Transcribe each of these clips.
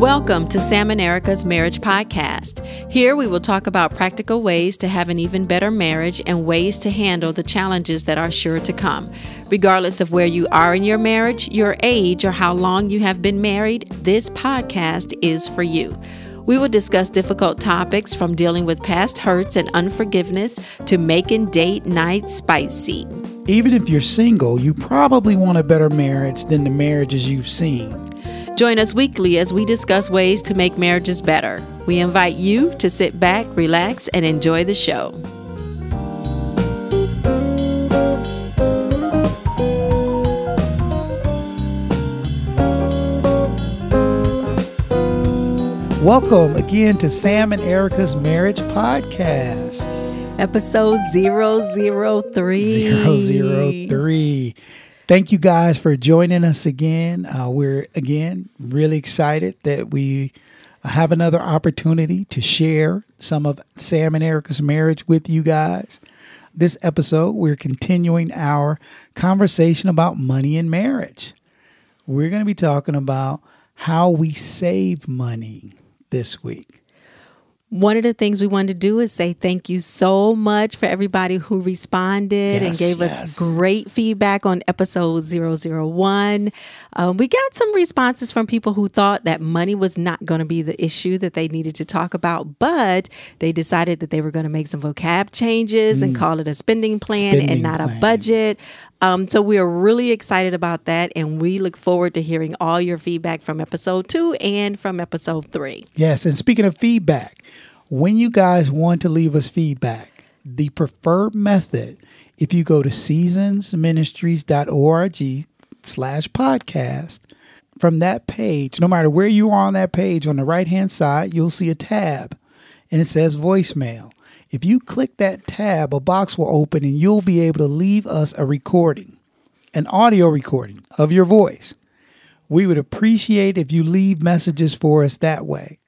Welcome to Sam and Erica's Marriage Podcast. Here we will talk about practical ways to have an even better marriage and ways to handle the challenges that are sure to come. Regardless of where you are in your marriage, your age, or how long you have been married, this podcast is for you. We will discuss difficult topics from dealing with past hurts and unforgiveness to making date night spicy. Even if you're single, you probably want a better marriage than the marriages you've seen. Join us weekly as we discuss ways to make marriages better. We invite you to sit back, relax, and enjoy the show. Welcome again to Sam and Erica's Marriage Podcast. Episode 003. 003. Thank you guys for joining us again. Uh, we're again really excited that we have another opportunity to share some of Sam and Erica's marriage with you guys. This episode, we're continuing our conversation about money and marriage. We're going to be talking about how we save money this week one of the things we wanted to do is say thank you so much for everybody who responded yes, and gave yes. us great feedback on episode 001. Um, we got some responses from people who thought that money was not going to be the issue that they needed to talk about, but they decided that they were going to make some vocab changes mm. and call it a spending plan spending and not plan. a budget. Um, so we are really excited about that, and we look forward to hearing all your feedback from episode two and from episode three. Yes, and speaking of feedback, when you guys want to leave us feedback, the preferred method, if you go to seasonsministries.org slash podcast, from that page, no matter where you are on that page, on the right hand side, you'll see a tab and it says voicemail. If you click that tab, a box will open and you'll be able to leave us a recording, an audio recording of your voice. We would appreciate if you leave messages for us that way.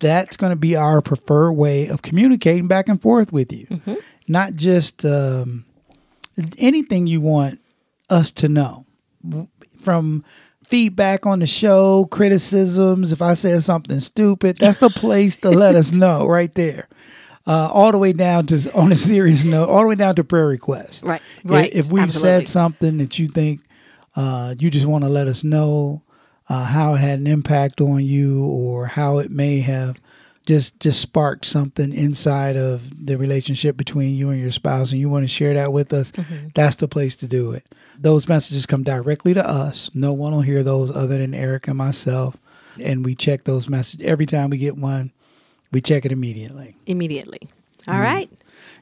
That's going to be our preferred way of communicating back and forth with you, mm-hmm. not just um, anything you want us to know from feedback on the show, criticisms. If I said something stupid, that's the place to let us know right there uh, all the way down to on a serious note, all the way down to prayer requests. Right, right. If, if we've said something that you think uh, you just want to let us know uh, how it had an impact on you, or how it may have just just sparked something inside of the relationship between you and your spouse, and you want to share that with us, mm-hmm. that's the place to do it. Those messages come directly to us. No one will hear those other than Erica and myself, and we check those messages every time we get one we check it immediately. Immediately. All mm. right.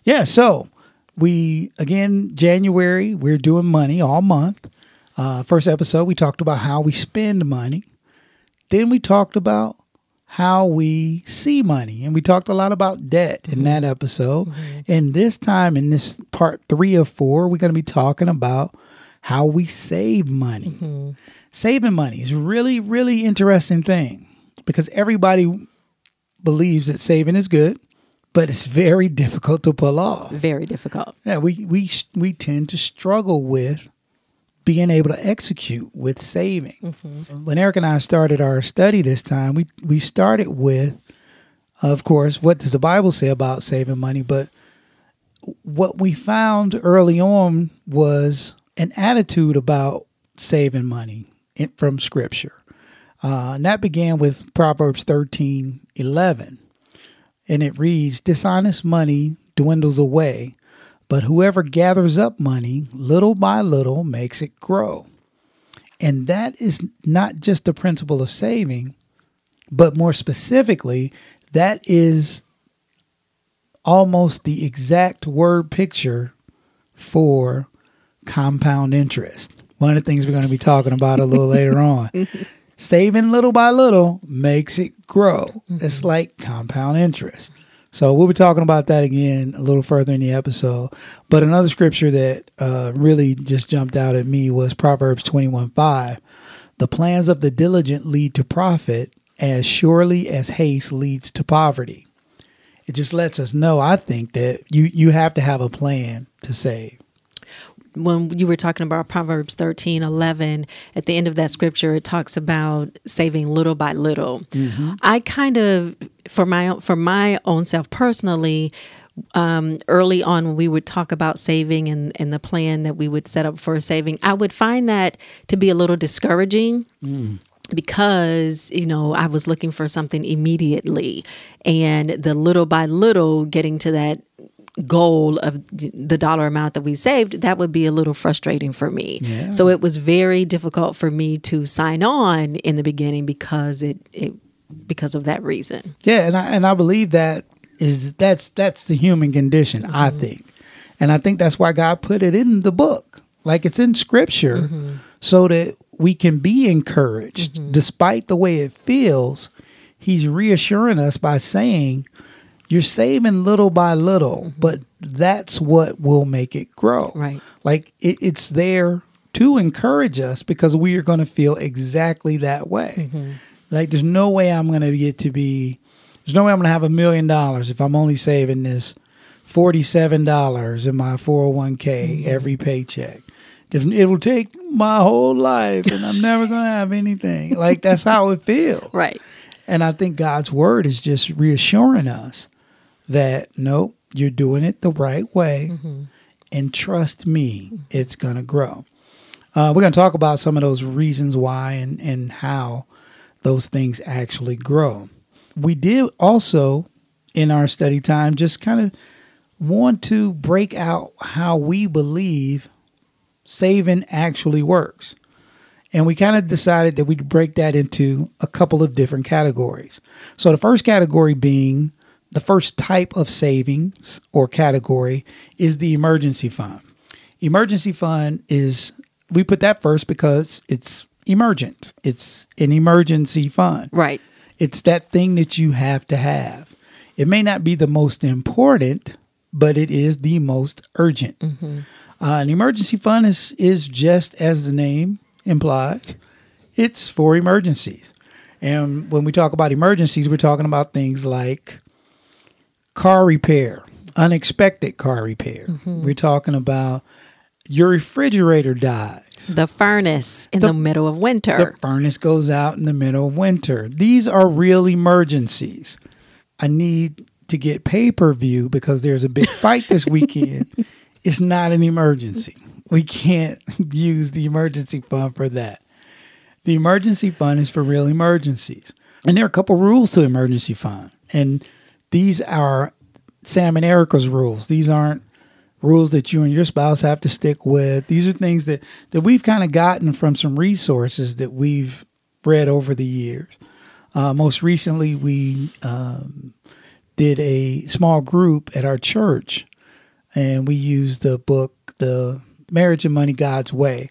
Yeah. So we, again, January, we're doing money all month. Uh, first episode, we talked about how we spend money. Then we talked about how we see money. And we talked a lot about debt mm-hmm. in that episode. Mm-hmm. And this time, in this part three of four, we're going to be talking about how we save money. Mm-hmm. Saving money is really, really interesting thing because everybody believes that saving is good, but it's very difficult to pull off. Very difficult. Yeah, we we we tend to struggle with being able to execute with saving. Mm-hmm. When Erica and I started our study this time, we we started with, of course, what does the Bible say about saving money? But what we found early on was an attitude about saving money in, from Scripture. Uh, and that began with Proverbs 13 11. And it reads Dishonest money dwindles away, but whoever gathers up money little by little makes it grow. And that is not just the principle of saving, but more specifically, that is almost the exact word picture for compound interest. One of the things we're going to be talking about a little later on. saving little by little makes it grow. Mm-hmm. It's like compound interest. So we'll be talking about that again a little further in the episode. But another scripture that uh, really just jumped out at me was Proverbs 21 5. The plans of the diligent lead to profit as surely as haste leads to poverty. It just lets us know, I think, that you, you have to have a plan to save. When you were talking about Proverbs 13, 11, at the end of that scripture, it talks about saving little by little. Mm-hmm. I kind of, for my for my own self personally, um, early on when we would talk about saving and, and the plan that we would set up for saving, I would find that to be a little discouraging. Mm because you know I was looking for something immediately and the little by little getting to that goal of the dollar amount that we saved, that would be a little frustrating for me. Yeah. So it was very difficult for me to sign on in the beginning because it, it because of that reason. Yeah, and I and I believe that is that's that's the human condition, mm-hmm. I think. And I think that's why God put it in the book. Like it's in scripture mm-hmm. so that we can be encouraged mm-hmm. despite the way it feels. He's reassuring us by saying you're saving little by little, mm-hmm. but that's what will make it grow. Right. Like it, it's there to encourage us because we are going to feel exactly that way. Mm-hmm. Like there's no way I'm going to get to be, there's no way I'm going to have a million dollars if I'm only saving this $47 in my 401k mm-hmm. every paycheck. It will take my whole life and I'm never going to have anything. Like that's how it feels. Right. And I think God's word is just reassuring us that nope, you're doing it the right way, mm-hmm. and trust me, mm-hmm. it's going to grow. Uh, we're going to talk about some of those reasons why and, and how those things actually grow. We did also, in our study time, just kind of want to break out how we believe saving actually works. And we kind of decided that we'd break that into a couple of different categories. So the first category being the first type of savings or category is the emergency fund. Emergency fund is, we put that first because it's emergent, it's an emergency fund. Right. It's that thing that you have to have. It may not be the most important, but it is the most urgent. Mm-hmm. Uh, an emergency fund is, is just as the name implies, it's for emergencies. And when we talk about emergencies, we're talking about things like car repair, unexpected car repair. Mm-hmm. We're talking about your refrigerator dies. The furnace in the, the, middle of winter. The furnace goes out in the middle of winter. These are real emergencies. I need to get pay per view because there's a big fight this weekend. it's not an emergency. We can't use the emergency fund for that. The emergency fund is for real emergencies. And there are a couple rules to emergency fund. And these are Sam and Erica's rules. These aren't rules that you and your spouse have to stick with. These are things that, that we've kind of gotten from some resources that we've read over the years. Uh, most recently, we um, did a small group at our church, and we used the book, The Marriage and Money God's Way.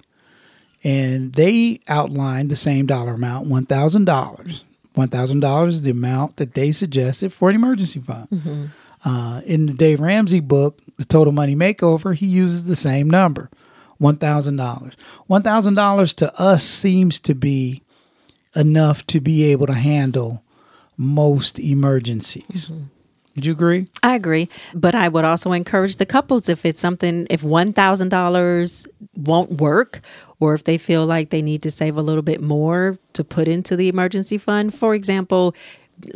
And they outlined the same dollar amount, $1,000 $1,000 is the amount that they suggested for an emergency fund. Mm-hmm. Uh, in the Dave Ramsey book, The Total Money Makeover, he uses the same number $1,000. $1,000 to us seems to be enough to be able to handle most emergencies. Mm-hmm. Would you agree? I agree. But I would also encourage the couples if it's something, if $1,000 won't work, or if they feel like they need to save a little bit more to put into the emergency fund. For example,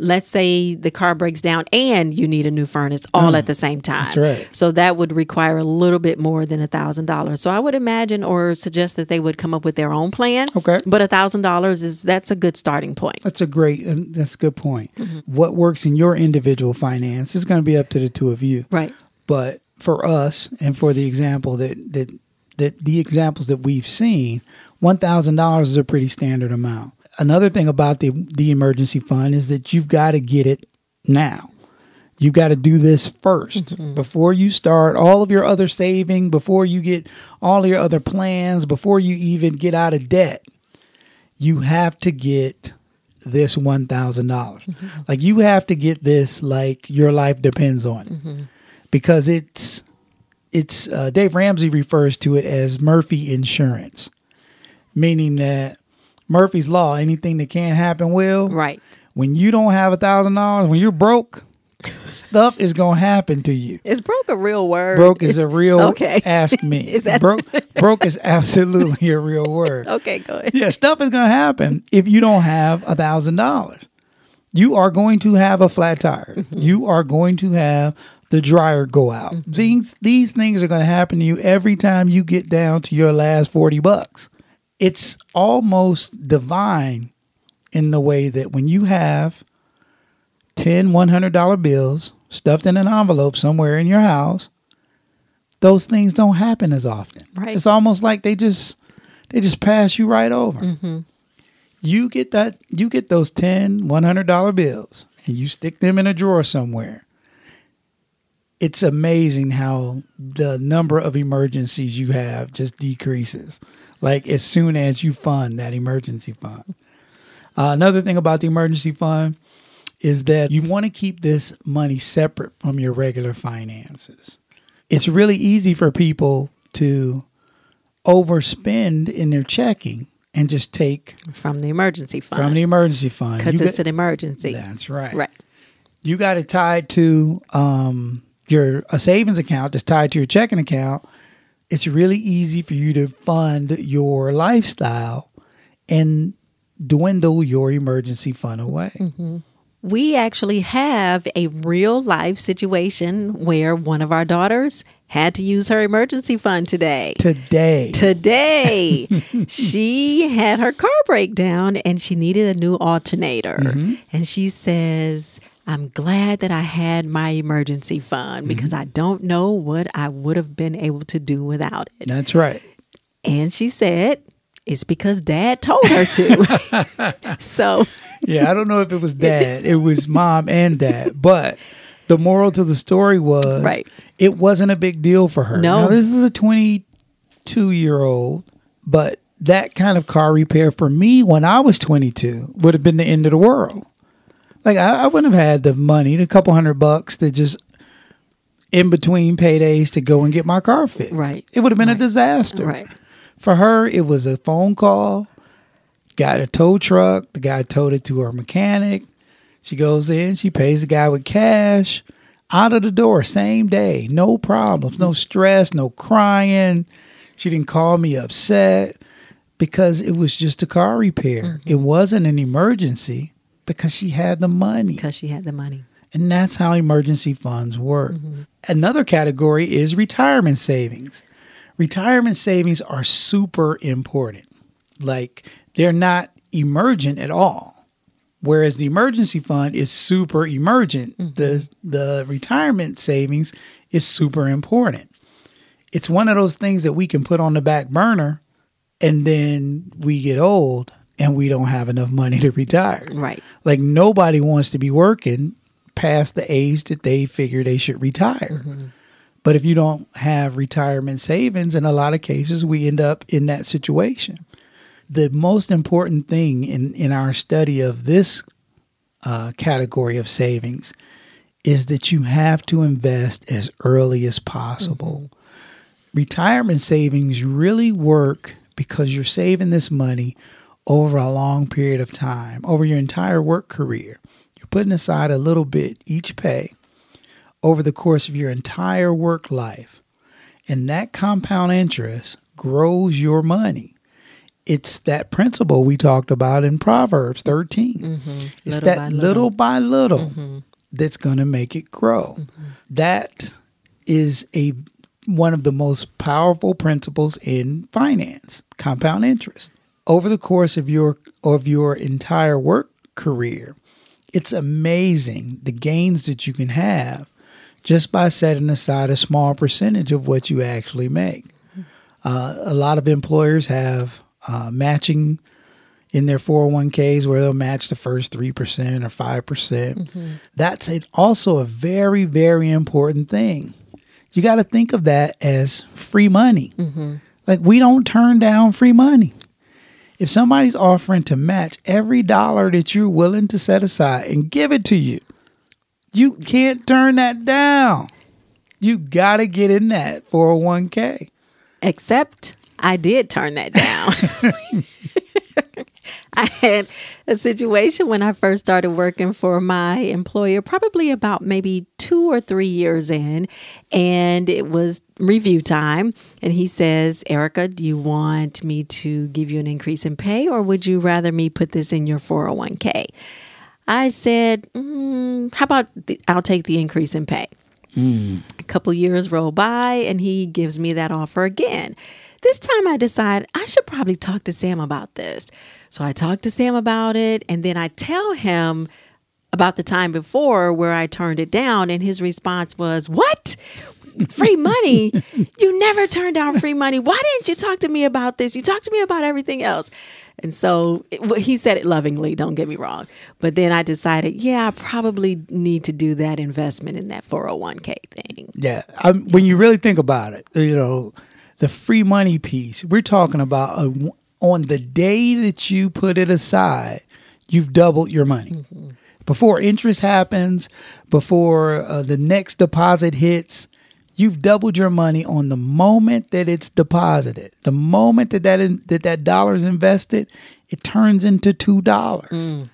let's say the car breaks down and you need a new furnace all mm, at the same time. Right. So that would require a little bit more than a thousand dollars. So I would imagine or suggest that they would come up with their own plan. Okay. But a thousand dollars is that's a good starting point. That's a great that's a good point. Mm-hmm. What works in your individual finance is going to be up to the two of you. Right. But for us and for the example that that that the examples that we've seen, one thousand dollars is a pretty standard amount. Another thing about the the emergency fund is that you've got to get it now. You've got to do this 1st mm-hmm. before you start all of your other saving, before you get all your other plans, before you even get out of debt. You have to get this one thousand dollars. Mm-hmm. Like you have to get this like your life depends on it, mm-hmm. because it's it's uh, Dave Ramsey refers to it as Murphy insurance, meaning that Murphy's law, anything that can't happen will. Right. When you don't have a thousand dollars, when you're broke, stuff is gonna happen to you. Is broke a real word? Broke is a real. okay. Ask me. is that broke? broke is absolutely a real word. Okay, go ahead. Yeah, stuff is gonna happen if you don't have a thousand dollars. You are going to have a flat tire. Mm-hmm. You are going to have the dryer go out. Mm-hmm. These these things are going to happen to you every time you get down to your last 40 bucks. It's almost divine in the way that when you have 10 $100 bills stuffed in an envelope somewhere in your house, those things don't happen as often. Right. It's almost like they just they just pass you right over. Mm-hmm. You get that you get those 10 $100 bills and you stick them in a drawer somewhere it's amazing how the number of emergencies you have just decreases. Like as soon as you fund that emergency fund. Uh, another thing about the emergency fund is that you want to keep this money separate from your regular finances. It's really easy for people to overspend in their checking and just take from the emergency fund. From the emergency fund. Because it's got, an emergency. That's right. Right. You got it tied to um, your a savings account that's tied to your checking account, it's really easy for you to fund your lifestyle and dwindle your emergency fund away. Mm-hmm. We actually have a real life situation where one of our daughters had to use her emergency fund today. Today. Today. she had her car break down and she needed a new alternator. Mm-hmm. And she says, I'm glad that I had my emergency fund mm-hmm. because I don't know what I would have been able to do without it. That's right. And she said, it's because dad told her to. so, yeah, I don't know if it was dad, it was mom and dad, but the moral to the story was right. it wasn't a big deal for her. No. Now, this is a 22 year old, but that kind of car repair for me when I was 22 would have been the end of the world. Like I, I wouldn't have had the money, the couple hundred bucks to just in between paydays to go and get my car fixed. Right. It would have been right. a disaster. Right. For her, it was a phone call, got a tow truck, the guy towed it to her mechanic. She goes in, she pays the guy with cash, out of the door, same day, no problems, no stress, no crying. She didn't call me upset because it was just a car repair. Mm-hmm. It wasn't an emergency because she had the money. Because she had the money. And that's how emergency funds work. Mm-hmm. Another category is retirement savings. Retirement savings are super important. Like they're not emergent at all. Whereas the emergency fund is super emergent. Mm-hmm. The the retirement savings is super important. It's one of those things that we can put on the back burner and then we get old and we don't have enough money to retire. Right. Like nobody wants to be working past the age that they figure they should retire. Mm-hmm. But if you don't have retirement savings, in a lot of cases, we end up in that situation. The most important thing in, in our study of this uh, category of savings is that you have to invest as early as possible. Mm-hmm. Retirement savings really work because you're saving this money over a long period of time, over your entire work career. You're putting aside a little bit each pay over the course of your entire work life. And that compound interest grows your money. It's that principle we talked about in Proverbs 13. Mm-hmm. It's little that by little. little. by little mm-hmm. that's going to make it grow. Mm-hmm. That is a one of the most powerful principles in finance, compound interest over the course of your of your entire work career, it's amazing the gains that you can have just by setting aside a small percentage of what you actually make. Uh, a lot of employers have uh, matching in their 401ks where they'll match the first 3% or 5%. percent mm hmm That's also a very, very important thing. You got to think of that as free money. Mm-hmm. Like, we don't turn down free money. If somebody's offering to match every dollar that you're willing to set aside and give it to you, you can't turn that down. You got to get in that 401k. Except I did turn that down. I had a situation when I first started working for my employer, probably about maybe two or three years in, and it was review time. And he says, Erica, do you want me to give you an increase in pay, or would you rather me put this in your 401k? I said, mm, How about the, I'll take the increase in pay? Mm. A couple years roll by, and he gives me that offer again. This time I decide I should probably talk to Sam about this. So I talk to Sam about it, and then I tell him about the time before where I turned it down, and his response was, What? Free money? you never turned down free money. Why didn't you talk to me about this? You talked to me about everything else. And so it, he said it lovingly, don't get me wrong. But then I decided, yeah, I probably need to do that investment in that 401k thing. Yeah. I, when you really think about it, you know, the free money piece, we're talking about a, on the day that you put it aside, you've doubled your money. Mm-hmm. Before interest happens, before uh, the next deposit hits, you've doubled your money on the moment that it's deposited. The moment that that, in, that, that dollar is invested, it turns into $2. Mm.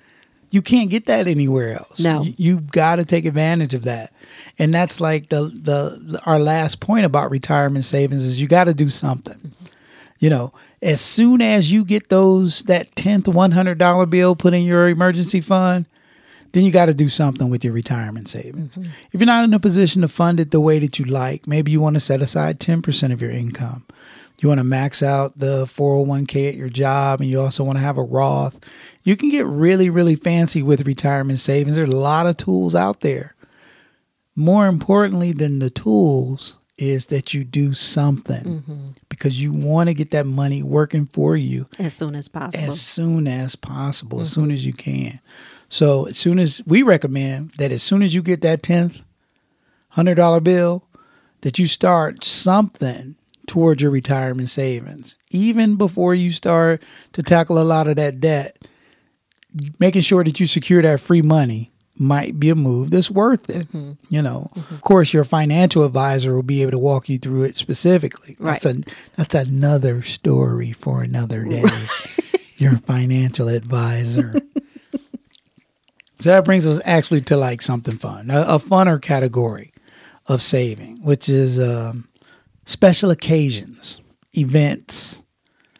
You can't get that anywhere else. No. You, have got to take advantage of that. And that's like the, the, the our last point about retirement savings is you got to do something. Mm-hmm. You know, as soon as you get those that 10th $100 bill put in your emergency fund, then you got to do something with your retirement savings. Mm-hmm. If you're not in a position to fund it the way that you like, maybe you want to set aside 10% of your income. You want to max out the 401k at your job and you also want to have a Roth. You can get really, really fancy with retirement savings. There's a lot of tools out there. More importantly than the tools is that you do something mm-hmm. because you want to get that money working for you as soon as possible. As soon as possible, mm-hmm. as soon as you can. So as soon as we recommend that as soon as you get that 10th $100 bill that you start something towards your retirement savings even before you start to tackle a lot of that debt making sure that you secure that free money might be a move that's worth it. Mm-hmm. You know, mm-hmm. of course, your financial advisor will be able to walk you through it specifically. Right. That's a that's another story for another day. your financial advisor. so that brings us actually to like something fun, a, a funner category of saving, which is um, special occasions, events,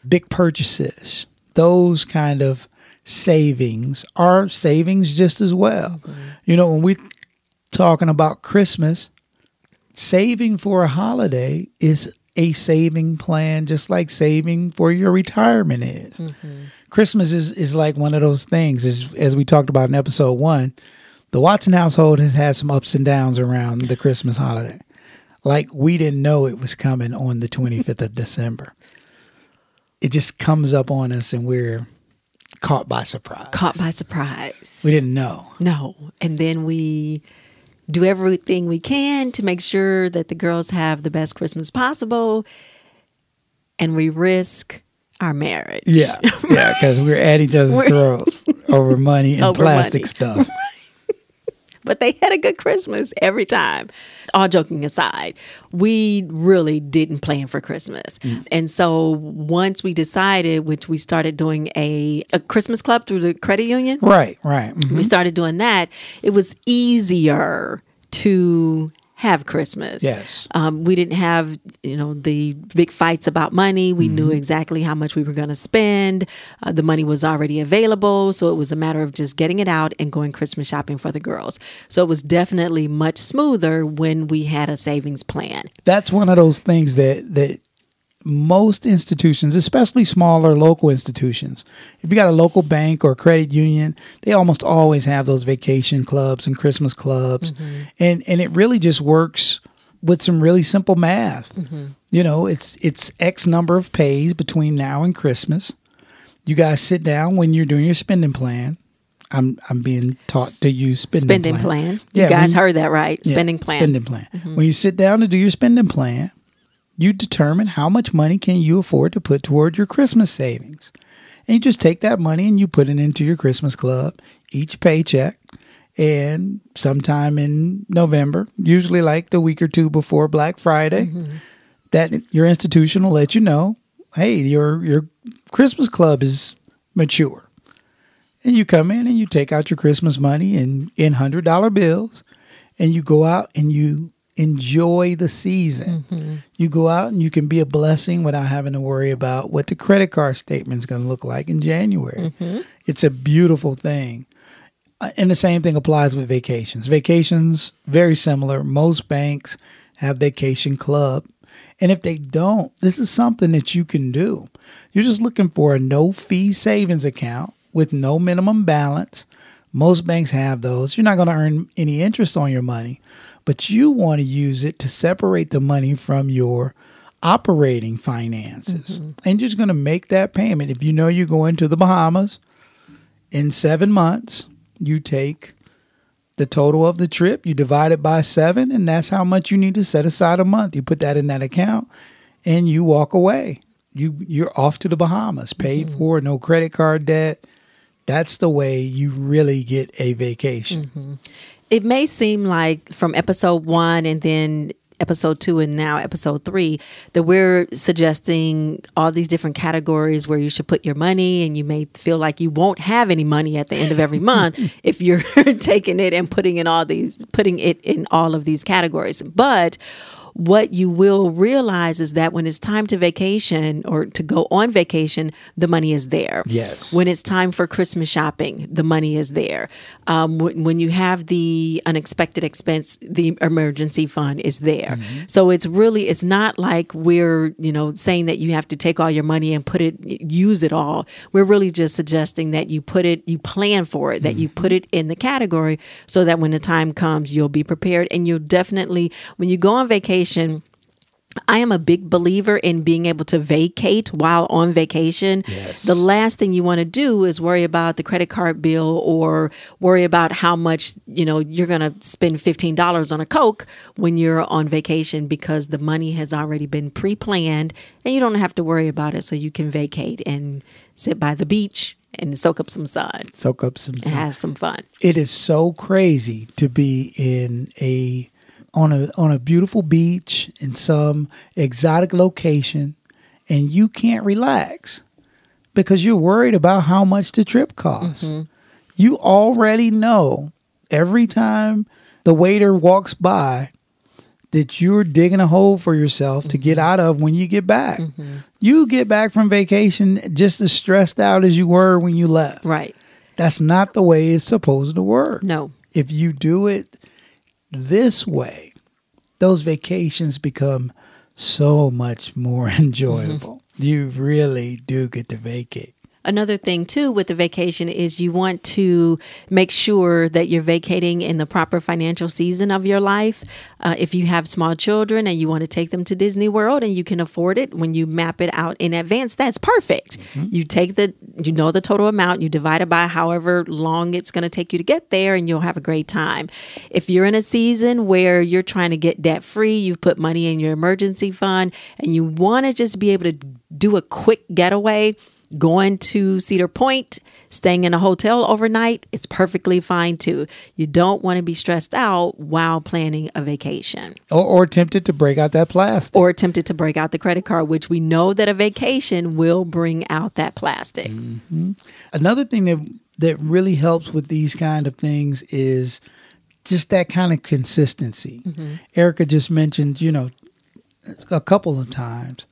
big purchases, those kind of savings are savings just as well. Mm-hmm. You know, when we're talking about Christmas, saving for a holiday is a saving plan, just like saving for your retirement is. Mm-hmm. Christmas is, is like one of those things, as, as we talked about in episode one. The Watson household has had some ups and downs around the Christmas holiday. Like we didn't know it was coming on the 25th of December. It just comes up on us and we're caught by surprise. Caught by surprise. We didn't know. No. And then we do everything we can to make sure that the girls have the best Christmas possible. And we risk our marriage. Yeah. Yeah. Because we're at each other's throats over money and over plastic money. stuff. but they had a good Christmas every time. All joking aside, we really didn't plan for Christmas. Mm. And so once we decided, which we started doing a, a Christmas club through the credit union. Right, right. Mm-hmm. We started doing that. It was easier to have Christmas. Yes. Um, we didn't have, you know, the big fights about money. We mm-hmm. knew exactly how much we were going to spend. Uh, the money was already available. So it was a matter of just getting it out and going Christmas shopping for the girls. So it was definitely much smoother when we had a savings plan. That's one of those things that, that most institutions, especially smaller local institutions, if you got a local bank or credit union, they almost always have those vacation clubs and Christmas clubs, mm-hmm. and and it really just works with some really simple math. Mm-hmm. You know, it's it's X number of pays between now and Christmas. You guys sit down when you're doing your spending plan. I'm I'm being taught to use spending, spending plan. plan. Yeah, you guys heard that right. Spending yeah, plan. Spending plan. Mm-hmm. When you sit down to do your spending plan, you determine how much money can you afford to put toward your Christmas savings. And you just take that money and you put it into your Christmas club each paycheck. And sometime in November, usually like the week or two before Black Friday, mm-hmm. that your institution will let you know, hey, your your Christmas club is mature. And you come in and you take out your Christmas money in in hundred dollar bills, and you go out and you enjoy the season. Mm-hmm. You go out and you can be a blessing without having to worry about what the credit card statement is going to look like in January. Mm-hmm. It's a beautiful thing. Uh, and the same thing applies with vacations. Vacations, very similar. Most banks have vacation club. And if they don't, this is something that you can do. You're just looking for a no fee savings account with no minimum balance. Most banks have those. You're not going to earn any interest on your money, but you want to use it to separate the money from your operating finances. Mm-hmm. And you're just going to make that payment. If you know you're going to the Bahamas in seven months, you take the total of the trip, you divide it by seven, and that's how much you need to set aside a month. You put that in that account and you walk away. You you're off to the Bahamas, paid mm-hmm. for, no credit card debt. That's the way you really get a vacation. Mm-hmm it may seem like from episode one and then episode two and now episode three that we're suggesting all these different categories where you should put your money and you may feel like you won't have any money at the end of every month if you're taking it and putting in all these putting it in all of these categories. But what you will realize is that when it's time to vacation or to go on vacation, the money is there. Yes. When it's time for Christmas shopping, the money is there. Um, when, when, you have the unexpected expense, the emergency fund is there. Mm-hmm. So it's really, it's not like we're, you know, saying that you have to take all your money and put it, use it all. We're really just suggesting that you put it, you plan for it, that mm-hmm. you put it in the category so that when the time comes, you'll be prepared and you'll definitely, when you go on vacation, vacation, I am a big believer in being able to vacate while on vacation. Yes. The last thing you want to do is worry about the credit card bill or worry about how much, you know, you're going to spend $15 on a Coke when you're on vacation because the money has already been pre-planned and you don't have to worry about it so you can vacate and sit by the beach and soak up some sun. Soak up some sun. And have some fun. It is so crazy to be in a on a on a beautiful beach in some exotic location and you can't relax because you're worried about how much the trip costs. Mm-hmm. You already know every time the waiter walks by that you're digging a hole for yourself mm-hmm. to get mm-hmm. out of when you get back. Mm-hmm. You get back from vacation just as stressed out as you were when you left. Right. That's not the way it's supposed to work. No. If you do it this way, those vacations become so much more enjoyable. Mm-hmm. You really do get to vacate. Another thing, too, with the vacation is you want to make sure that you're vacating in the proper financial season of your life. Uh, if you have small children and you want to take them to Disney World and you can afford it, when you map it out in advance, that's perfect. Mm-hmm. You take the, you know, the total amount, you divide it by however long it's going to take you to get there, and you'll have a great time. If you're in a season where you're trying to get debt free, you've put money in your emergency fund, and you want to just be able to do a quick getaway, going to Cedar Point, staying in a hotel overnight, it's perfectly fine too. You don't want to be stressed out while planning a vacation. Or, or tempted to break out that plastic. Or tempted to break out the credit card, which we know that a vacation will bring out that plastic. Mm-hmm. Another thing that that really helps with these kind of things is just that kind of consistency. Mm-hmm. Erica just mentioned, you know, a couple of times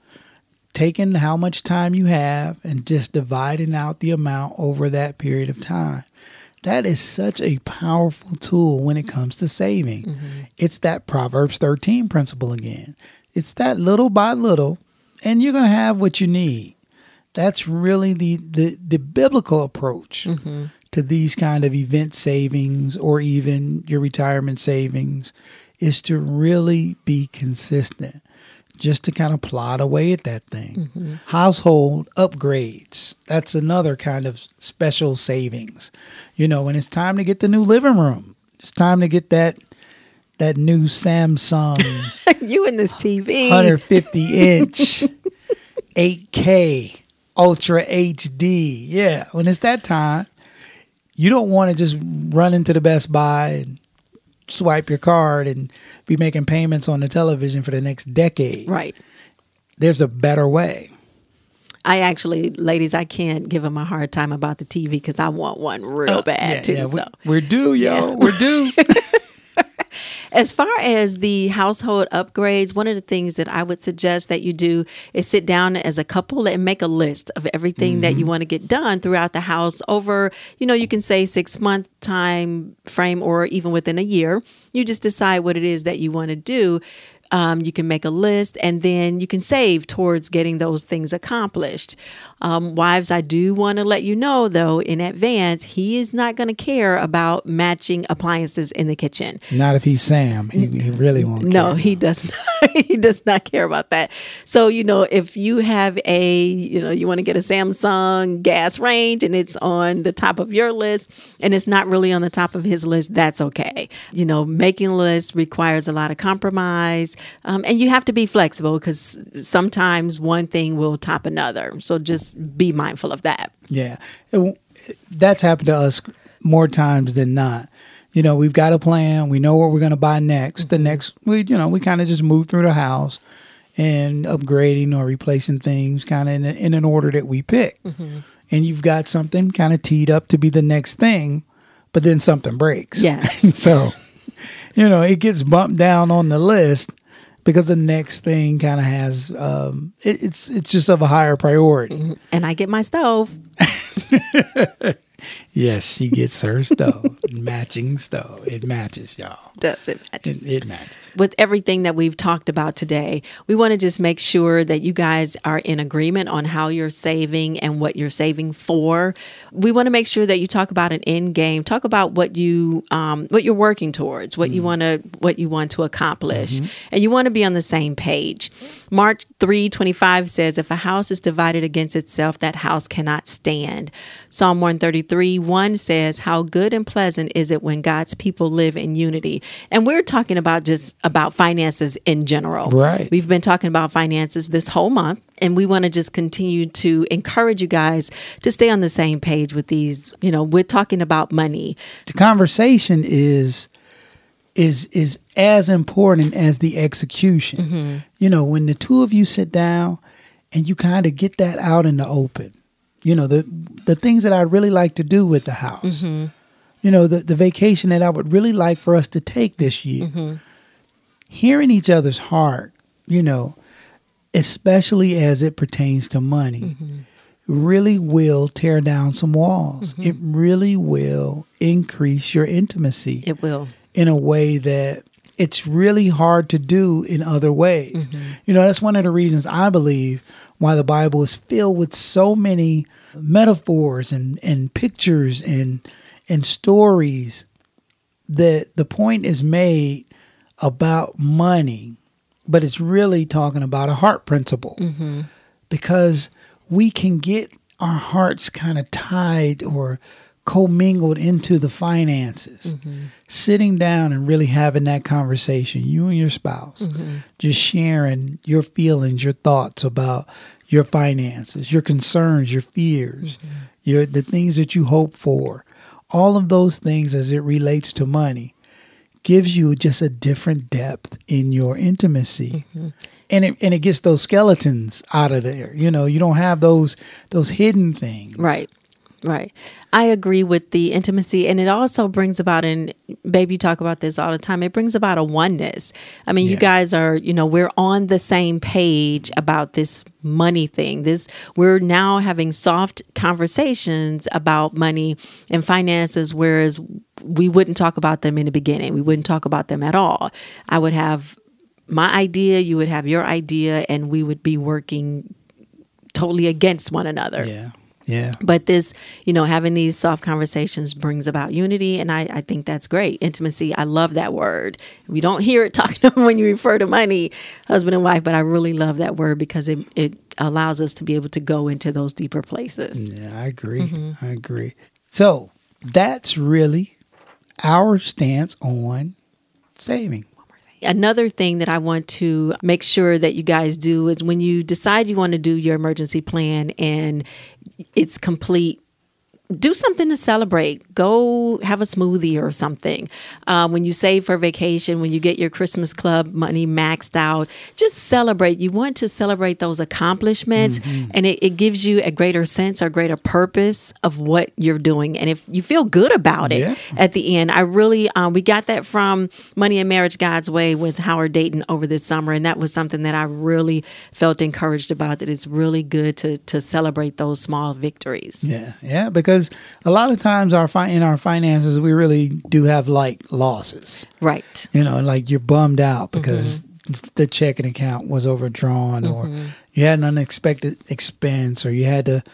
taking how much time you have and just dividing out the amount over that period of time. That is such a powerful tool when it comes to saving. Mm-hmm. It's that Proverbs 13 principle again. It's that little by little, and you're going to have what you need. That's really the, the, the biblical approach mm-hmm. to these kind of event savings or even your retirement savings is to really be consistent just to kind of plod away at that thing. Mm-hmm. Household upgrades. That's another kind of special savings. You know, when it's time to get the new living room, it's time to get that that new Samsung. you and this TV. 150 inch 8K Ultra HD. Yeah, when it's that time, you don't want to just run into the Best Buy and swipe your card and be making payments on the television for the next decade. Right. There's a better way. I actually, ladies, I can't give him a hard time about the TV because I want one real uh, bad yeah, too. Yeah, so we, are due, yo. Yeah. We're due. As far as the household upgrades, one of the things that I would suggest that you do is sit down as a couple and make a list of everything mm-hmm. that you mm-hmm. want to get done throughout the house over, you know, you can say six month time frame or even within a year. You just decide what it is that you want to do um, you can make a list and then you can save towards getting those things accomplished. Um, wives, I do want to let you know though in advance, he is not going to care about matching appliances in the kitchen. Not if he's Sam. He, he really won't. No, care. he does not. he does not care about that. So you know, if you have a, you know, you want to get a Samsung gas range and it's on the top of your list and it's not really on the top of his list, that's okay. You know, making a list requires a lot of compromise. Um, and you have to be flexible because sometimes one thing will top another. So just be mindful of that. Yeah. It, that's happened to us more times than not. You know, we've got a plan. We know what we're going to buy next. The mm-hmm. next, we, you know, we kind of just move through the house and upgrading or replacing things kind of in, in, an order that we pick. Mm-hmm. And you've got something kind of teed up to be the next thing, but then something breaks. Yes. so, you know, it gets bumped down on the list because the next thing kind of has um, it, it's it's just of a higher priority. Mm-hmm. And I get my stove. yes, she gets her stove, matching stove. It matches, y'all. Does it matches? It, it matches with everything that we've talked about today, we want to just make sure that you guys are in agreement on how you're saving and what you're saving for. We want to make sure that you talk about an end game. Talk about what you um, what you're working towards, what mm-hmm. you want to what you want to accomplish, mm-hmm. and you want to be on the same page. Mark three twenty five says, "If a house is divided against itself, that house cannot stand." Psalm one thirty three one says, "How good and pleasant is it when God's people live in unity." And we're talking about just about finances in general. Right. We've been talking about finances this whole month. And we want to just continue to encourage you guys to stay on the same page with these. You know, we're talking about money. The conversation is is is as important as the execution. Mm-hmm. You know, when the two of you sit down and you kind of get that out in the open. You know, the the things that I really like to do with the house. Mm-hmm. You know, the the vacation that I would really like for us to take this year. Mm-hmm hearing each other's heart, you know, especially as it pertains to money, mm-hmm. really will tear down some walls. Mm-hmm. It really will increase your intimacy. It will. In a way that it's really hard to do in other ways. Mm-hmm. You know, that's one of the reasons I believe why the Bible is filled with so many metaphors and, and pictures and and stories that the point is made about money, but it's really talking about a heart principle mm-hmm. because we can get our hearts kind of tied or commingled into the finances. Mm-hmm. Sitting down and really having that conversation, you and your spouse, mm-hmm. just sharing your feelings, your thoughts about your finances, your concerns, your fears, mm-hmm. your the things that you hope for. All of those things as it relates to money gives you just a different depth in your intimacy. Mm-hmm. And it and it gets those skeletons out of there. You know, you don't have those those hidden things. Right. Right. I agree with the intimacy and it also brings about and baby talk about this all the time. It brings about a oneness. I mean, yeah. you guys are, you know, we're on the same page about this money thing. This we're now having soft conversations about money and finances whereas we wouldn't talk about them in the beginning. We wouldn't talk about them at all. I would have my idea, you would have your idea and we would be working totally against one another. Yeah. Yeah. But this, you know, having these soft conversations brings about unity. And I, I think that's great. Intimacy, I love that word. We don't hear it talking when you refer to money, husband and wife, but I really love that word because it, it allows us to be able to go into those deeper places. Yeah, I agree. Mm-hmm. I agree. So that's really our stance on saving. Another thing that I want to make sure that you guys do is when you decide you want to do your emergency plan and it's complete do something to celebrate. Go have a smoothie or something. Uh, when you save for vacation, when you get your Christmas club money maxed out, just celebrate. You want to celebrate those accomplishments, mm-hmm. and it, it, gives you a greater sense or greater purpose of what you're doing. And if you feel good about it yeah. at the end, I really um, we got that from Money and Marriage God's Way with Howard Dayton over this summer, and that was something that I really felt encouraged about. That it's really good to to celebrate those small victories. Yeah, yeah, because a lot of times our fi- in our finances we really do have like losses, right? You know, like you're bummed out because. Mm-hmm. The checking account was overdrawn, mm-hmm. or you had an unexpected expense, or you had to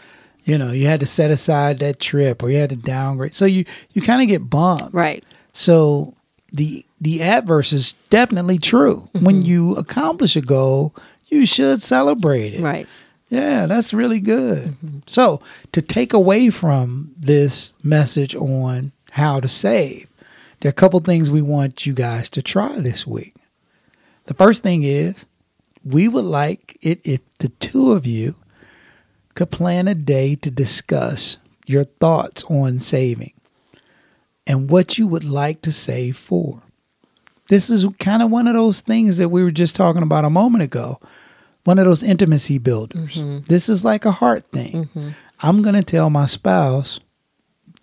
you know you had to set aside that trip or you had to downgrade so you you kind of get bummed right so the the adverse is definitely true mm-hmm. when you accomplish a goal you should celebrate it right yeah, that's really good. Mm-hmm. So, to take away from this message on how to save, there are a couple things we want you guys to try this week. The first thing is we would like it if the two of you could plan a day to discuss your thoughts on saving and what you would like to save for. This is kind of one of those things that we were just talking about a moment ago one of those intimacy builders. Mm-hmm. This is like a heart thing. Mm-hmm. I'm going to tell my spouse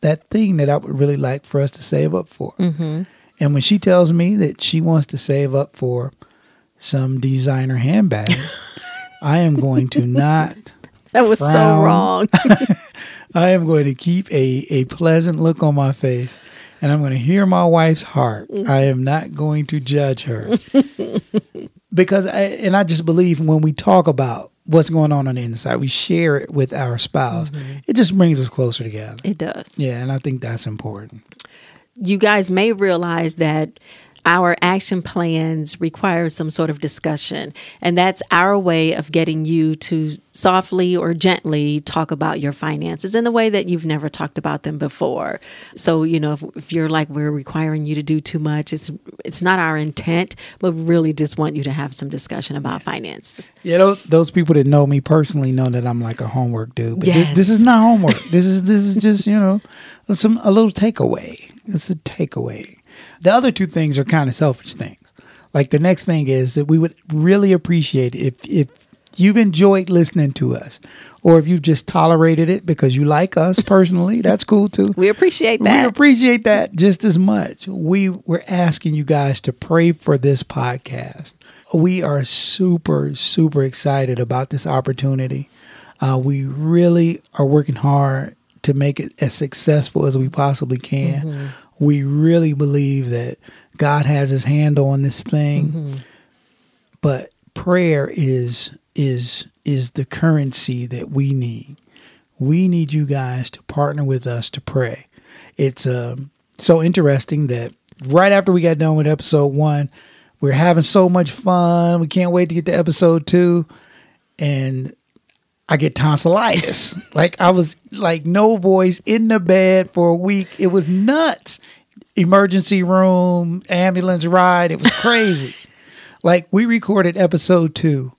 that thing that I would really like for us to save up for. Mm-hmm. And when she tells me that she wants to save up for some designer handbag, I am going to not. That was frown. so wrong. I am going to keep a, a pleasant look on my face and I'm going to hear my wife's heart. Mm-hmm. I am not going to judge her. Because I, and I just believe when we talk about what's going on on the inside, we share it with our spouse. Mm-hmm. It just brings us closer together. It does. Yeah, and I think that's important. You guys may realize that our action plans require some sort of discussion. And that's our way of getting you to softly or gently talk about your finances in a way that you've never talked about them before. So, you know, if, if you're like, we're requiring you to do too much, it's, it's not our intent, but we really just want you to have some discussion about finances. Yeah, those, those people that know me personally know that I'm like a homework dude. But yes. this, this is not homework. this is this is just, you know, some a little takeaway. It's a takeaway. The other two things are kind of selfish things. Like the next thing is that we would really appreciate if if you've enjoyed listening to us or if you've just tolerated it because you like us personally, that's cool too. We appreciate that. We appreciate that just as much. We were asking you guys to pray for this podcast. We are super, super excited about this opportunity. Uh, we really are working hard to make it as successful as we possibly can. Mm-hmm we really believe that God has his hand on this thing. Mm-hmm. But prayer is is is the currency that we need. We need you guys to partner with us to pray. It's um, so interesting that right after we got done with episode one, we're having so much fun. We can't wait to get to episode two. And I get tonsillitis. like I was like no voice in the bed for a week. It was nuts. Emergency room, ambulance ride. It was crazy. like we recorded episode two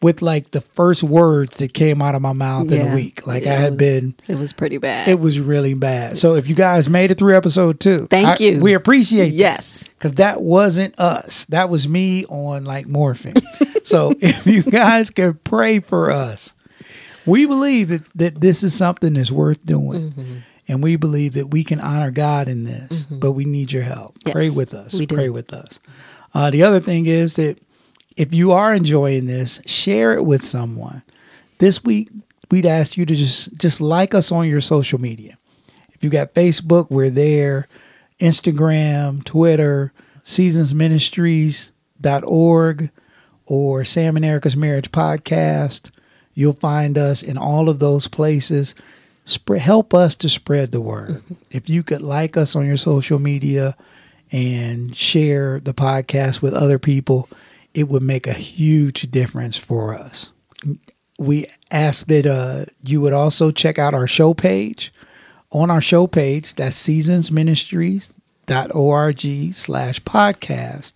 with like the first words that came out of my mouth yeah, in a week. Like I had was, been It was pretty bad. It was really bad. So if you guys made it through episode two, thank I, you. We appreciate Yes. Because that wasn't us. That was me on like morphine. so if you guys could pray for us we believe that, that this is something that's worth doing. Mm-hmm. And we believe that we can honor God in this, mm-hmm. but we need your help. Yes, Pray with us. We do. Pray with us. Uh, the other thing is that if you are enjoying this, share it with someone. This week, we'd ask you to just just like us on your social media. If you got Facebook, we're there. Instagram, Twitter, seasonsministries.org or Sam and Erica's Marriage Podcast. You'll find us in all of those places. Spread, help us to spread the word. Mm-hmm. If you could like us on your social media and share the podcast with other people, it would make a huge difference for us. We ask that uh, you would also check out our show page. On our show page, that's seasonsministries.org slash podcast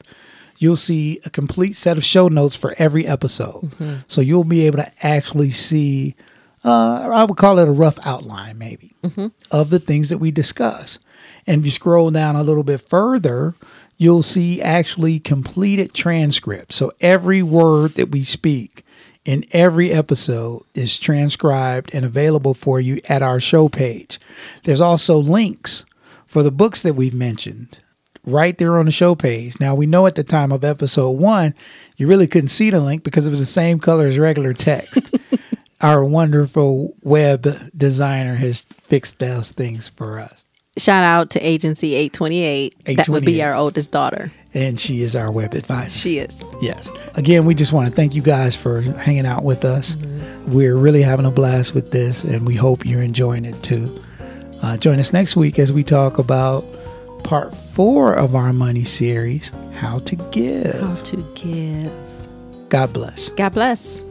you'll see a complete set of show notes for every episode. Mm-hmm. So you'll be able to actually see uh, I would call it a rough outline, maybe, mm-hmm. of the things that we discuss. And if you scroll down a little bit further, you'll see actually completed transcripts. So every word that we speak in every episode is transcribed and available for you at our show page. There's also links for the books that we've mentioned right there on the show page. Now, we know at the time of episode one, you really couldn't see the link because it was the same color as regular text. Our wonderful web designer has fixed those things for us. Shout out to Agency 828. 828. That would be our oldest daughter. And she is our web advisor. She is. Yes. Again, we just want to thank you guys for hanging out with us. Mm-hmm. We're really having a blast with this, and we hope you're enjoying it too. Uh, join us next week as we talk about part four of our money series How to Give. How to Give. God bless. God bless.